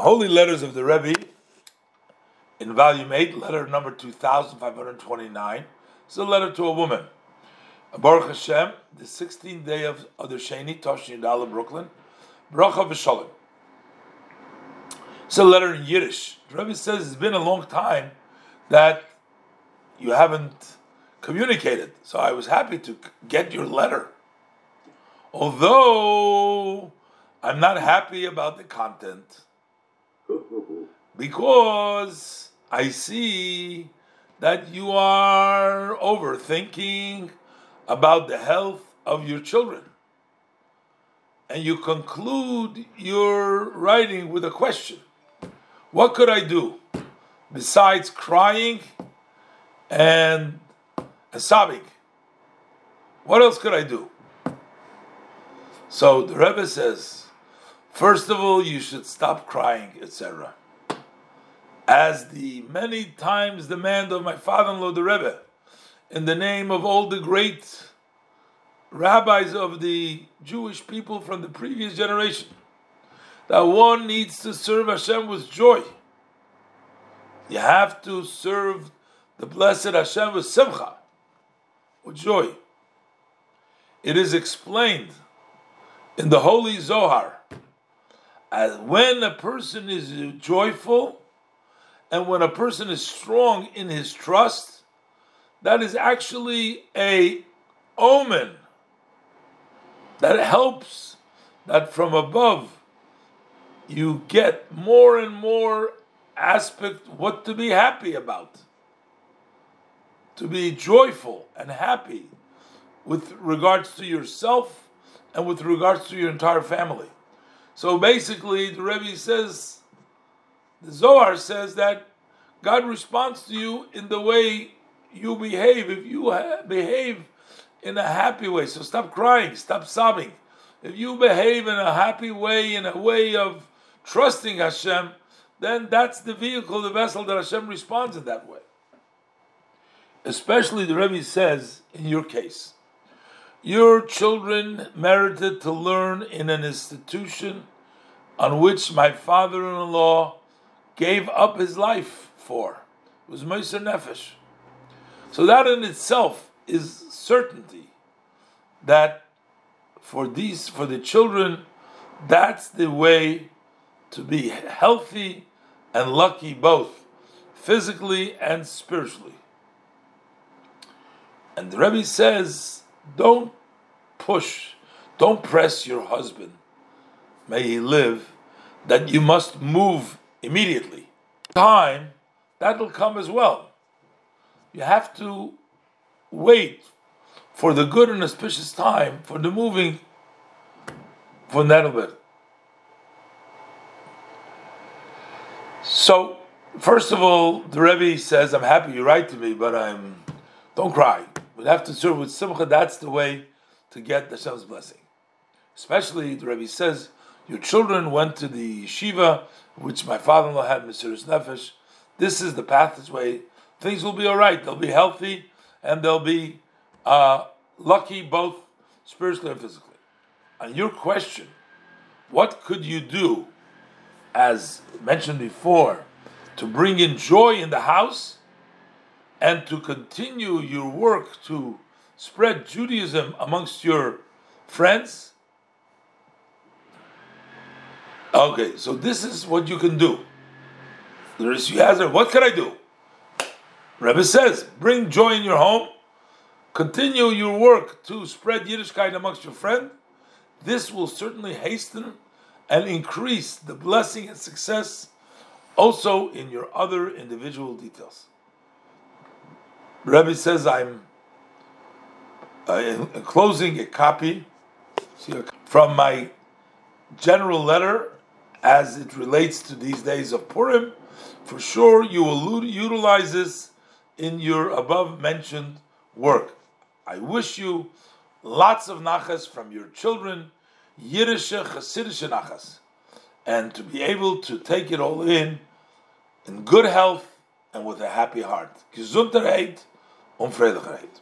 Holy Letters of the Rebbe in volume 8, letter number 2529. It's a letter to a woman. Baruch Hashem, the 16th day of Adar Sheni, Toshin Yudala, Brooklyn. Bracha v'shalom. It's a letter in Yiddish. The Rebbe says it's been a long time that you haven't communicated. So I was happy to get your letter. Although I'm not happy about the content because I see that you are overthinking about the health of your children. And you conclude your writing with a question What could I do besides crying and, sobbing? What else could I do? So the Rebbe says, first of all, you should stop crying, etc as the many times demand of my father-in-law, the Rebbe, in the name of all the great rabbis of the Jewish people from the previous generation, that one needs to serve Hashem with joy. You have to serve the blessed Hashem with simcha, with joy. It is explained in the Holy Zohar as when a person is joyful, and when a person is strong in his trust, that is actually a omen that helps that from above you get more and more aspect what to be happy about to be joyful and happy with regards to yourself and with regards to your entire family. So basically the rebbe says the Zohar says that God responds to you in the way you behave. If you ha- behave in a happy way, so stop crying, stop sobbing. If you behave in a happy way, in a way of trusting Hashem, then that's the vehicle, the vessel that Hashem responds in that way. Especially the Rebbe says in your case, your children merited to learn in an institution on which my father-in-law gave up his life for. It was Moser Nefesh. So that in itself is certainty that for these, for the children, that's the way to be healthy and lucky both physically and spiritually. And the Rebbe says, don't push, don't press your husband, may he live, that you must move immediately. Time, that'll come as well. You have to wait for the good and auspicious time for the moving from that bit. So, first of all, the Rebbe says, I'm happy you write to me, but I'm don't cry. We have to serve with simcha, that's the way to get the Hashem's blessing. Especially, the Rebbe says, your children went to the yeshiva, which my father-in-law had, Mesiris Nefesh. This is the path, this way. Things will be all right. They'll be healthy and they'll be uh, lucky both spiritually and physically. On your question, what could you do, as mentioned before, to bring in joy in the house and to continue your work to spread Judaism amongst your friends? Okay, so this is what you can do. The Rishi Hazard, what can I do? Rebbe says, bring joy in your home, continue your work to spread Yiddishkeit amongst your friends. This will certainly hasten and increase the blessing and success also in your other individual details. Rebbe says, I'm uh, closing a copy from my general letter as it relates to these days of Purim, for sure you will utilize this in your above mentioned work. I wish you lots of nachas from your children, Yiddish Chassidish nachas, and to be able to take it all in in good health and with a happy heart. Gesundheit und Freudigkeit.